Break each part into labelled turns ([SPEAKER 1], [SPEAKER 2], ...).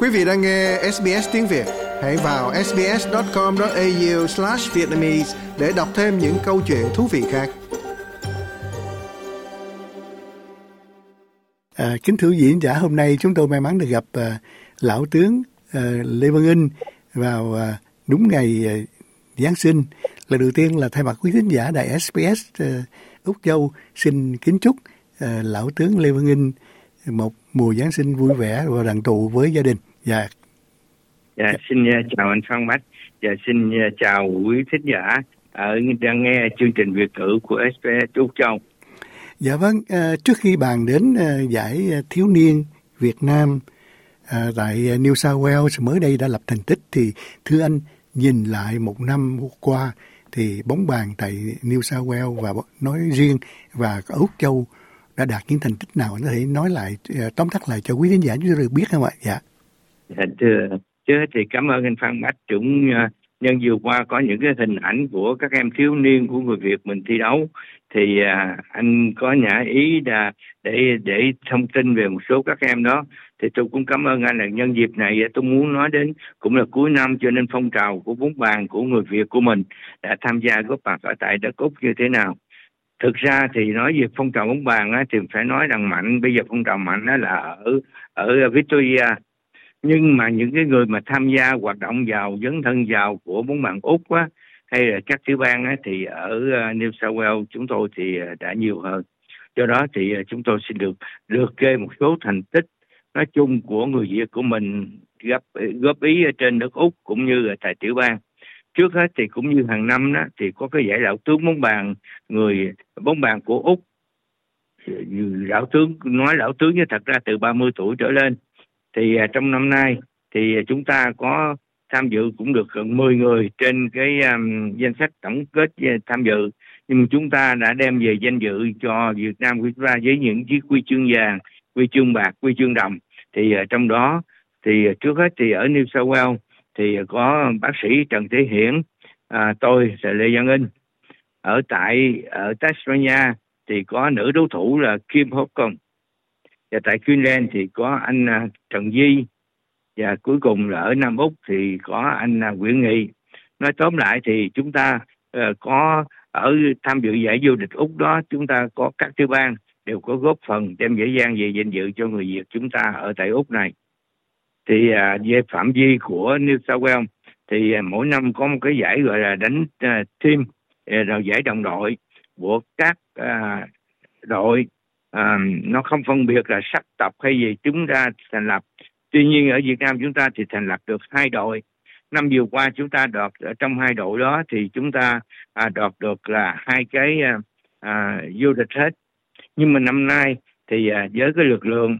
[SPEAKER 1] Quý vị đang nghe SBS tiếng Việt, hãy vào sbs.com.au/vietnamese để đọc thêm những câu chuyện thú vị khác. À, kính thưa diễn giả, hôm nay chúng tôi may mắn được gặp à, lão tướng à, Lê Văn Inh vào à, đúng ngày à, Giáng sinh. Lần đầu tiên là thay mặt quý khán giả đài SBS à, Úc Châu xin kính chúc à, lão tướng Lê Văn Inh một mùa Giáng sinh vui vẻ và đoàn tụ với gia đình. Dạ.
[SPEAKER 2] Dạ, xin uh, chào anh Phan Bách. Dạ, xin uh, chào quý thính giả ở đang nghe chương trình Việt ngữ của SBS Úc Châu.
[SPEAKER 1] Dạ vâng, à, trước khi bàn đến à, giải thiếu niên Việt Nam à, tại New South Wales mới đây đã lập thành tích thì thưa anh nhìn lại một năm qua thì bóng bàn tại New South Wales và nói riêng và Úc Châu đã đạt những thành tích nào anh có thể nói lại tóm tắt lại cho quý khán giả chúng tôi được biết không ạ? Dạ.
[SPEAKER 2] Dạ, thưa, chứ thì cảm ơn anh Phan Bách Chúng ờ, nhân vừa qua có những cái hình ảnh của các em thiếu niên của người Việt mình thi đấu. Thì à, anh có nhã ý là để để thông tin về một số các em đó. Thì tôi cũng cảm ơn anh là nhân dịp này ờ, tôi muốn nói đến cũng là cuối năm cho nên phong trào của bốn bàn của người Việt của mình đã tham gia góp mặt ở tại đất Úc như thế nào. Thực ra thì nói về phong trào bóng bàn á, thì phải nói rằng mạnh bây giờ phong trào mạnh á, là ở ở Victoria nhưng mà những cái người mà tham gia hoạt động vào dấn thân vào của bốn bạn úc á, hay là các tiểu bang á, thì ở ờ, New South Wales chúng tôi thì ờ, đã nhiều hơn. Do đó thì ờ, chúng tôi xin được được kê một số thành tích nói chung của người Việt của mình góp góp ý ở trên đất úc cũng như là tại tiểu bang. Trước hết thì cũng như hàng năm đó, thì có cái giải lão tướng bóng bàn người bóng bàn của úc. Lão ừ, tướng, nói lão tướng nhưng thật ra từ 30 tuổi trở lên thì à, trong năm nay thì à, chúng ta có tham dự cũng được gần 10 người trên cái um, danh sách tổng kết à, tham dự. Nhưng chúng ta đã đem về danh dự cho Việt Nam của chúng ta với những chiếc huy chương vàng, huy chương bạc, huy chương đồng. Thì uh, trong đó thì trước hết thì ở New South Wales thì có bác sĩ Trần Thế Hiển, à, tôi là Lê Văn Inh. Ở tại ở Tasmania thì có nữ đấu thủ là Kim Hopkins và tại Queensland thì có anh à, Trần Di và cuối cùng là ở Nam Úc thì có anh à, Nguyễn Nghị. Nói tóm lại thì chúng ta uh, có ở tham dự giải vô địch Úc đó chúng ta có các tiểu bang đều có góp phần đem dễ dàng về danh dự cho người Việt chúng ta ở tại Úc này. Thì uh, về phạm vi của New South Wales thì uh, mỗi năm có một cái giải gọi là đánh uh, team rồi giải đồng đội của các uh, đội à, nó không phân biệt là sắc tộc hay gì chúng ta thành lập. Tuy nhiên ở Việt Nam chúng ta thì thành lập được hai đội. Năm vừa qua chúng ta đoạt ở trong hai đội đó thì chúng ta à, đoạt được là hai cái à, à, vô địch hết. Nhưng mà năm nay thì à, với cái lực lượng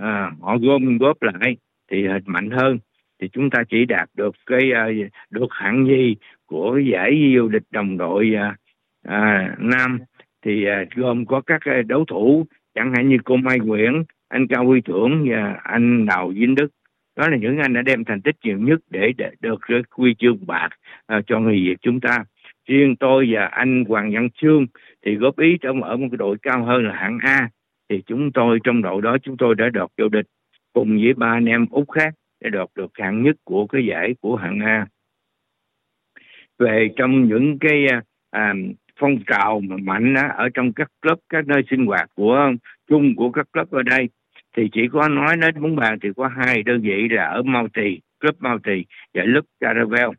[SPEAKER 2] à, họ gom góp lại thì mạnh hơn. Thì chúng ta chỉ đạt được cái à, được hạng gì của giải vô địch đồng đội à, à, nam thì à, gồm có các à, đấu thủ chẳng hạn như cô Mai Nguyễn, anh Cao Huy Thưởng và anh Đào Vinh Đức. Đó là những anh đã đem thành tích nhiều nhất để, để được quy chương bạc à, cho người Việt chúng ta. Riêng tôi và anh Hoàng Văn Trương thì góp ý trong ở một cái đội cao hơn là hạng A thì chúng tôi trong đội đó chúng tôi đã đoạt vô địch cùng với ba anh em úc khác để đoạt được hạng nhất của cái giải của hạng A. Về trong những cái à, phong trào mà mạnh á, ở trong các lớp các nơi sinh hoạt của chung của các lớp ở đây. Thì chỉ có nói đến bóng bàn thì có hai đơn vị là ở Multi club Multi và lớp Caravel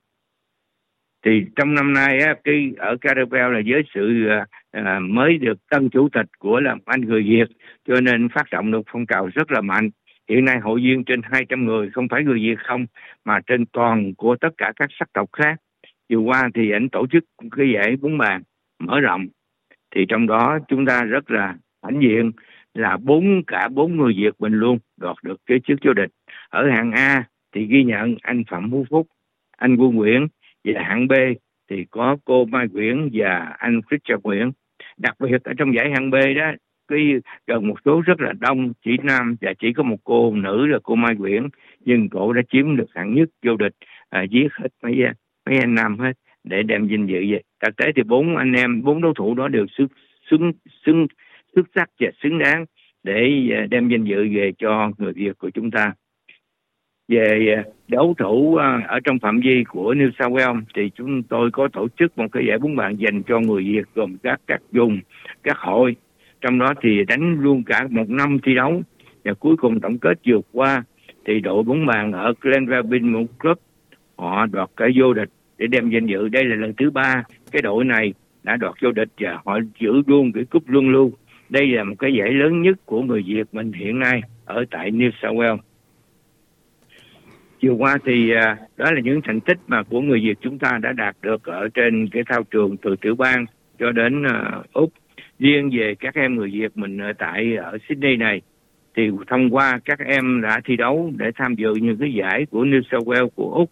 [SPEAKER 2] thì trong năm nay á, cái ở Caravel là với sự à, à, mới được tân chủ tịch của là anh người Việt cho nên phát động được phong trào rất là mạnh. Hiện nay hội viên trên 200 người không phải người Việt không mà trên toàn của tất cả các sắc tộc khác. Vừa qua thì ảnh tổ chức cái giải bóng bàn mở rộng thì trong đó chúng ta rất là hãnh diện là bốn cả bốn người Việt mình luôn đoạt được cái chức vô địch. Ở hạng A thì ghi nhận anh Phạm Phú Phúc anh Quân Nguyễn và hạng B thì có cô Mai Nguyễn và anh Richard Nguyễn. Đặc biệt ở trong giải hạng B đó cái gần một số rất là đông chỉ nam và chỉ có một cô nữ là cô Mai Nguyễn nhưng cô đã chiếm được hạng nhất vô địch à, giết hết mấy mấy anh nam hết để đem vinh dự về thực tế thì bốn anh em, bốn đối thủ đó đều xứng xứng xứng, xuất sắc và xứng đáng để à, đem danh dự về cho người Việt của chúng ta. Về à, đấu thủ à, ở trong phạm vi của New South Wales thì chúng tôi có tổ chức một cái giải bóng bàn dành cho người Việt gồm các các vùng, các hội. Trong đó thì đánh luôn cả một năm thi đấu và cuối cùng tổng kết vượt qua thì đội bóng bàn ở Glenville một club, họ đoạt cái vô địch để đem danh dự. Đây là lần thứ ba cái đội này đã đoạt vô địch và họ giữ luôn cái cúp luân lưu. Đây là một cái giải lớn nhất của người Việt mình hiện nay ở tại New South Wales. Chiều qua thì à, đó là những thành tích mà của người Việt chúng ta đã đạt được ở trên cái thao trường từ tiểu bang cho đến à, úc. Riêng về các em người Việt mình ở tại, ở Sydney này, thì thông qua các em đã thi đấu để tham dự những cái giải của New South Wales, của úc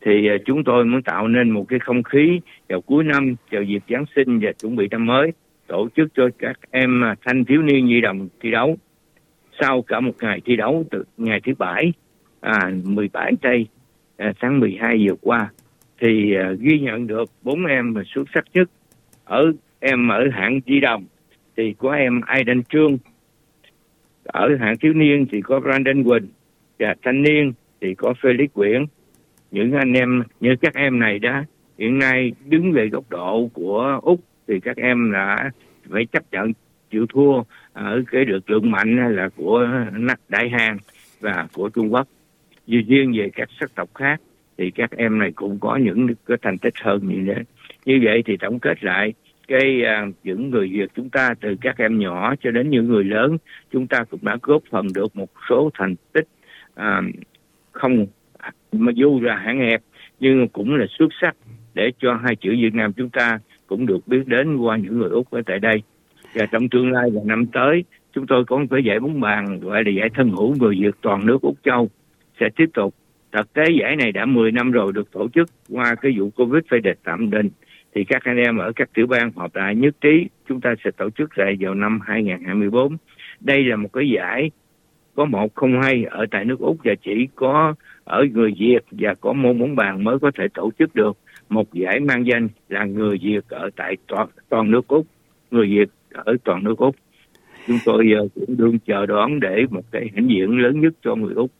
[SPEAKER 2] thì à, chúng tôi muốn tạo nên một cái không khí vào cuối năm vào dịp Giáng sinh và chuẩn bị năm mới tổ chức cho các em à, thanh thiếu niên nhi đồng thi đấu. Sau cả một ngày thi đấu từ ngày thứ bảy à, 17 tây à, tháng 12 vừa qua thì à, ghi nhận được bốn em mà xuất sắc nhất. Ở em ở hạng di đồng thì có em Aidan Trương ở hạng thiếu niên thì có Brandon Quỳnh và thanh niên thì có Felix Quyển những anh em như các em này đó hiện nay đứng về góc độ của úc thì các em đã phải chấp nhận chịu thua à, ở cái lực lượng mạnh là của đại hàn và của trung quốc. Vì riêng về các sắc tộc khác thì các em này cũng có những cái thành tích hơn như thế. Như vậy thì tổng kết lại cái à, những người Việt chúng ta từ các em nhỏ cho đến những người lớn chúng ta cũng đã góp phần được một số thành tích à, không mà dù là hạn hẹp, nhưng cũng là xuất sắc để cho hai chữ Việt Nam chúng ta cũng được biết đến qua những người Úc ở tại đây. Và trong tương lai và năm tới, chúng tôi có một cái giải bóng bàn gọi là giải thân hữu người Việt toàn nước Úc Châu sẽ tiếp tục. Thực tế giải này đã 10 năm rồi được tổ chức qua cái vụ covid phải để tạm đình. Thì các anh em ở các tiểu bang họp lại nhất trí, chúng ta sẽ tổ chức lại vào năm 2024 đây là một cái giải có một không hai ở tại nước úc và chỉ có ở người việt và có môn bóng bàn mới có thể tổ chức được một giải mang danh là người việt ở tại toàn, toàn nước úc người việt ở toàn nước úc chúng tôi giờ cũng đương chờ đón để một cái hãnh diện lớn nhất cho người úc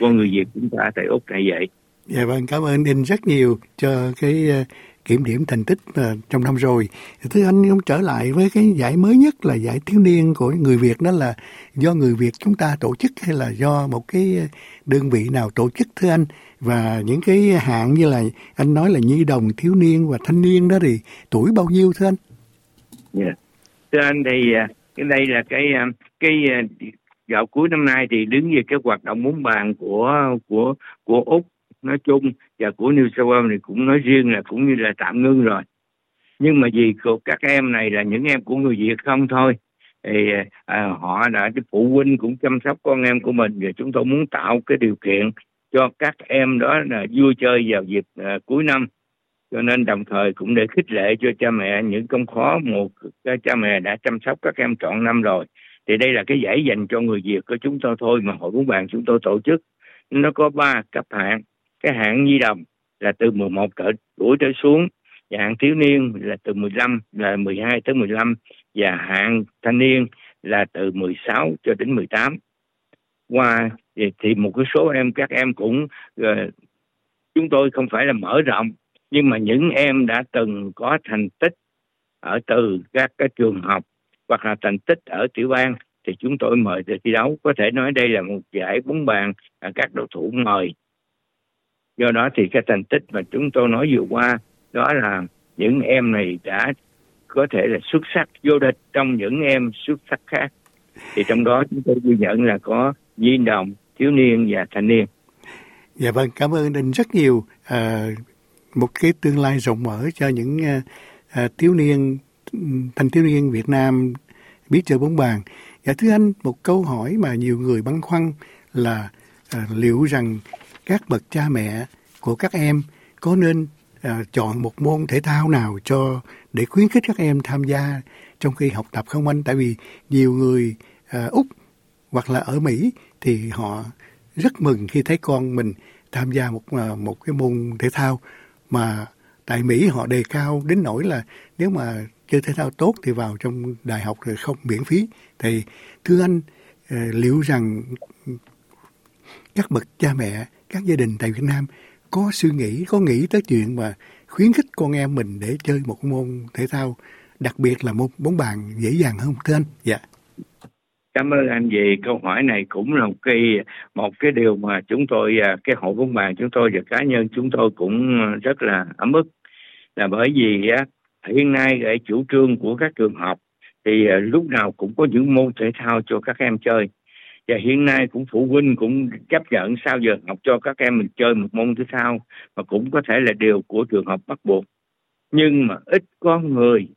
[SPEAKER 2] con người Việt chúng ta tại Úc này vậy.
[SPEAKER 1] Dạ vâng, cảm ơn đinh rất nhiều cho cái ờ, kiểm điểm thành tích uh, trong năm rồi. Thưa anh cũng trở lại với cái giải mới nhất là giải thiếu niên của người Việt đó là do người Việt chúng ta tổ chức hay là do một cái đơn vị nào tổ chức thưa anh? Và những cái hạng như là anh nói là nhi đồng, thiếu niên và thanh niên đó thì tuổi bao nhiêu thưa anh?
[SPEAKER 2] Yeah. Thưa anh thì à, cái đây là cái à, cái vào cuối năm nay thì đứng về cái hoạt động muốn bàn của của của úc nói chung và của New South Wales thì cũng nói riêng là cũng như là tạm ngưng rồi. Nhưng mà vì các em này là những em của người Việt không thôi thì à, họ đã phụ huynh cũng chăm sóc con em của mình và chúng tôi muốn tạo cái điều kiện cho các em đó là vui chơi vào dịp à, cuối năm. Cho nên đồng thời cũng để khích lệ cho cha mẹ những công khó một cha mẹ đã chăm sóc các em trọn năm rồi. Thì đây là cái giải dành cho người Việt của chúng tôi thôi mà hội bóng bàn chúng tôi tổ chức. Nó có ba cấp hạng cái hạng nhi đồng là từ 11 tuổi trở xuống và hạng thiếu niên là từ 15 là 12 tới 15 và hạng thanh niên là từ 16 cho đến 18 qua thì, một cái số em các em cũng ờ, chúng tôi không phải là mở rộng nhưng mà những em đã từng có thành tích ở từ các cái trường học hoặc là thành tích ở tiểu bang thì chúng tôi mời để thi đấu. Có thể nói đây là một giải bóng bàn các đối thủ mời do đó thì cái thành tích mà chúng tôi nói vừa qua đó là những em này đã có thể là xuất sắc vô địch trong những em xuất sắc khác. Thì trong đó chúng tôi ghi nhận là có nhi đồng thiếu niên và thanh niên.
[SPEAKER 1] Dạ vâng cảm ơn anh rất nhiều. À, một cái tương lai rộng mở cho những à, à, thiếu niên thanh thiếu niên Việt Nam biết chơi bóng bàn. Dạ thưa anh, một câu hỏi mà nhiều người băn khoăn là à, liệu rằng các bậc cha mẹ của các em có nên à, chọn một môn thể thao nào cho để khuyến khích các em tham gia trong khi học tập không anh? Tại vì nhiều người à, Úc hoặc là ở Mỹ thì họ rất mừng khi thấy con mình tham gia một ờ, một cái môn thể thao mà tại Mỹ họ đề cao đến nỗi là nếu mà chơi thể thao tốt thì vào trong đại học rồi không miễn phí thì thưa anh ờ, liệu rằng các bậc cha mẹ các gia đình tại Việt Nam có suy nghĩ, có nghĩ tới chuyện mà khuyến khích con em mình để chơi một môn thể thao, đặc biệt là môn bóng bàn dễ dàng hơn thưa anh? Dạ.
[SPEAKER 2] Cảm ơn anh về câu hỏi này cũng là một cái một cái điều mà chúng tôi à, cái hội bóng bàn chúng tôi và cá nhân chúng tôi cũng rất là ấm ức là bởi vì hiện nay cái chủ trương của các trường học thì à, lúc nào cũng có những môn thể thao cho các em chơi và hiện nay cũng phụ huynh cũng chấp nhận sau giờ học cho các em mình chơi một môn thể thao mà cũng có thể là điều của trường học bắt buộc. Nhưng mà ít có người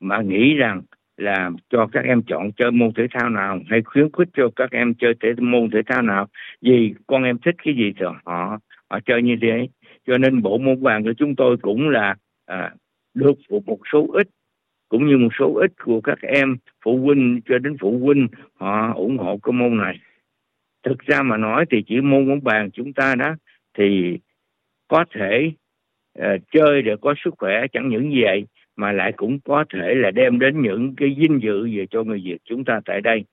[SPEAKER 2] mà nghĩ rằng là cho các em chọn chơi môn thể thao nào hay khuyến khích cho các em chơi thể môn thể thao nào vì con em thích cái gì thì họ họ chơi như thế. Cho nên bộ môn vàng của chúng tôi cũng là à, được một số ít cũng như một số ít của các em phụ huynh cho đến phụ huynh họ ủng hộ cái môn này. Thực ra mà nói thì chỉ môn bóng bàn chúng ta đó thì có thể uh, chơi để có sức khỏe chẳng những vậy mà lại cũng có thể là đem đến những cái vinh dự về cho người Việt chúng ta tại đây.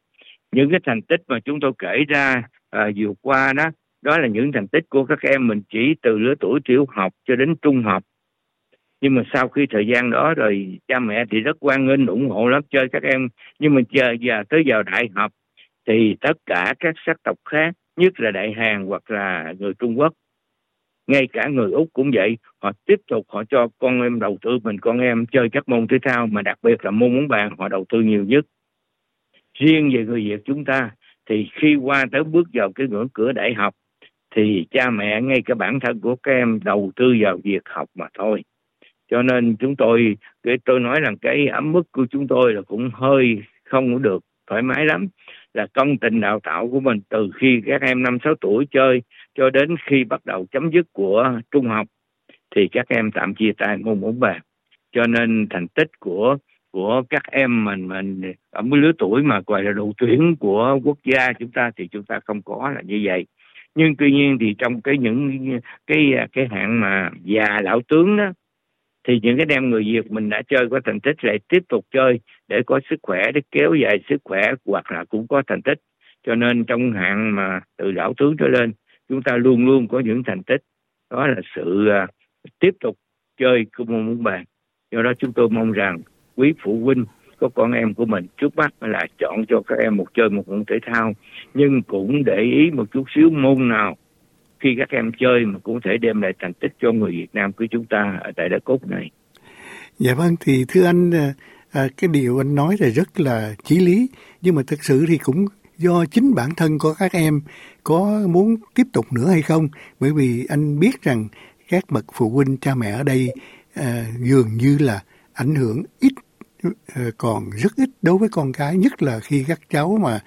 [SPEAKER 2] Những cái thành tích mà chúng tôi kể ra uh, vừa qua đó đó là những thành tích của các em mình chỉ từ lứa tuổi tiểu học cho đến trung học nhưng mà sau khi thời gian đó rồi, cha mẹ thì rất quan nghênh, ủng hộ lắm, chơi các em. Nhưng mà chờ giờ tới vào đại học thì tất cả các sắc tộc khác, nhất là đại hàn hoặc là người trung quốc, ngay cả người úc cũng vậy, họ tiếp tục họ cho con em đầu tư mình, con em chơi các môn thể thao mà đặc biệt là môn bóng bàn họ đầu tư nhiều nhất. Riêng về người việt chúng ta thì khi qua tới bước vào cái ngưỡng cửa đại học thì cha mẹ, ngay cả bản thân của các em đầu tư vào việc học mà thôi cho nên chúng tôi, cái, tôi nói rằng cái ấm mức của chúng tôi là cũng hơi không được thoải mái lắm. Là công trình đào tạo của mình từ khi các em năm, sáu tuổi chơi cho đến khi bắt đầu chấm dứt của trung học, thì các em tạm chia tay môn bóng bàn. Cho nên thành tích của của các em mình mình ở mấy lứa tuổi mà gọi là đội tuyển của quốc gia chúng ta thì chúng ta không có là như vậy. Nhưng tuy nhiên thì trong cái những, cái cái hạng mà già lão tướng đó thì những cái đem người Việt mình đã chơi có thành tích lại tiếp tục chơi để có sức khỏe để kéo dài sức khỏe hoặc là cũng có thành tích. Cho nên trong hạng mà từ lão tướng trở lên chúng ta luôn luôn có những thành tích. Đó là sự uh, tiếp tục chơi của môn bóng bàn. Do đó chúng tôi mong rằng quý phụ huynh có con em của mình trước mắt là chọn cho các em một chơi một môn thể thao. Nhưng cũng để ý một chút xíu môn nào khi các em chơi mà cũng thể đem lại thành tích cho người Việt Nam của chúng ta ở tại đất cốt này.
[SPEAKER 1] Dạ vâng, thì thưa anh, à, à, cái điều anh nói là rất là chí lý, nhưng mà thực sự thì cũng do chính bản thân của các em có muốn tiếp tục nữa hay không, bởi vì anh biết rằng các bậc phụ huynh cha mẹ ở đây à, dường như là ảnh hưởng ít à, còn rất ít đối với con cái. Nhất là khi các cháu mà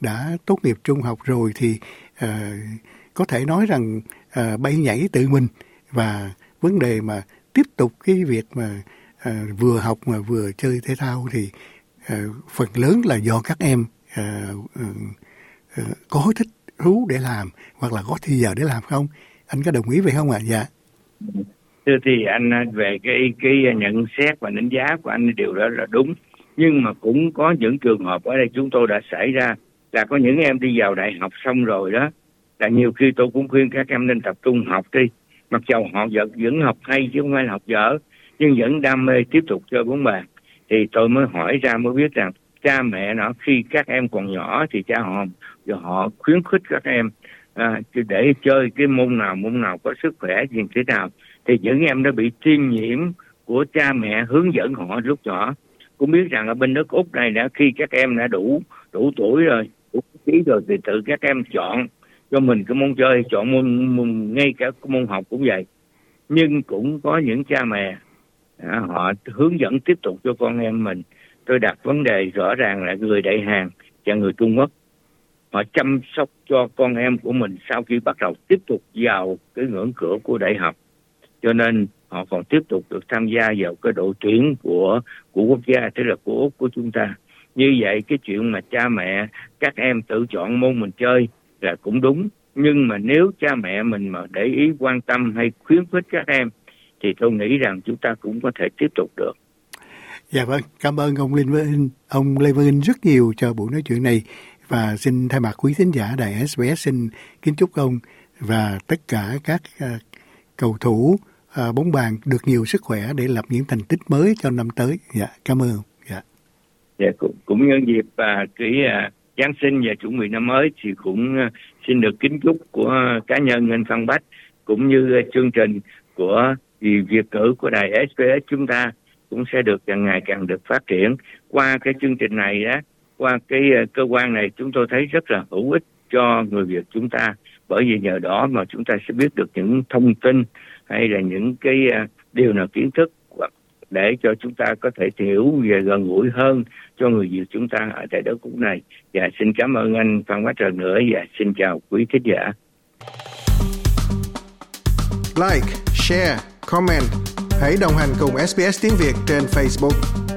[SPEAKER 1] đã tốt nghiệp trung học rồi thì à, có thể nói rằng à, bay nhảy tự mình và vấn đề mà tiếp tục cái việc mà à, vừa học mà vừa chơi thể thao thì à, phần lớn là do các em à, à, có thích thú để làm hoặc là có thi giờ để làm không? Anh có đồng ý vậy không ạ? À? dạ.
[SPEAKER 2] Thưa thì anh về cái cái nhận xét và đánh giá của anh điều đó là đúng. Nhưng mà cũng có những trường hợp ở đây chúng tôi đã xảy ra là có những em đi vào đại học xong rồi đó là nhiều khi tôi cũng khuyên các em nên tập trung học đi. Mặc dầu họ vẫn, vẫn học hay chứ không phải là học dở nhưng vẫn đam mê tiếp tục chơi bóng bàn. Thì tôi mới hỏi ra mới biết rằng cha mẹ nó khi các em còn nhỏ thì cha họ họ khuyến khích các em à, để chơi cái môn nào môn nào có sức khỏe gì thế nào. Thì những em đã bị tiêm nhiễm của cha mẹ hướng dẫn họ lúc nhỏ. Cũng biết rằng ở bên nước úc này đã khi các em đã đủ đủ tuổi rồi đủ trí rồi thì tự các em chọn cho mình cái môn chơi chọn môn, môn ngay cả môn học cũng vậy. Nhưng cũng có những cha mẹ à, họ hướng dẫn tiếp tục cho con em mình. Tôi đặt vấn đề rõ ràng là người đại hàn và người trung quốc. Họ chăm sóc cho con em của mình sau khi bắt đầu tiếp tục vào cái ngưỡng cửa của đại học. Cho nên họ còn tiếp tục được tham gia vào cái đội tuyển của của quốc gia tức là của úc của chúng ta. Như vậy cái chuyện mà cha mẹ các em tự chọn môn mình chơi là cũng đúng nhưng mà nếu cha mẹ mình mà để ý quan tâm hay khuyến khích các em thì tôi nghĩ rằng chúng ta cũng có thể tiếp tục được.
[SPEAKER 1] Dạ vâng, cảm ơn ông Lê Vinh, ông Lê Vinh rất nhiều cho buổi nói chuyện này và xin thay mặt quý thính giả đài SBS xin kính chúc ông và tất cả các uh, cầu thủ uh, bóng bàn được nhiều sức khỏe để lập những thành tích mới cho năm tới. Dạ, cảm ơn. Dạ.
[SPEAKER 2] Dạ cũng, cũng nhân dịp uh, cái Giáng sinh và chuẩn bị năm mới thì cũng ờ, xin được kính chúc của cá nhân anh Phan Bách cũng như ờ, chương trình của vì việc cử của đài SBS chúng ta cũng sẽ được càng ngày càng được phát triển. Qua cái chương trình này đó qua cái ờ, cơ quan này chúng tôi thấy rất là hữu ích cho người Việt chúng ta. Bởi vì nhờ đó mà chúng ta sẽ biết được những thông tin hay là những cái điều nào kiến thức để cho chúng ta có thể hiểu về gần gũi hơn cho người Việt chúng ta ở tại đất nước này. Và xin cảm ơn anh Phan Bách Trần nữa và xin chào quý khán giả.
[SPEAKER 1] Like, share, comment. Hãy đồng hành cùng SBS tiếng Việt trên Facebook.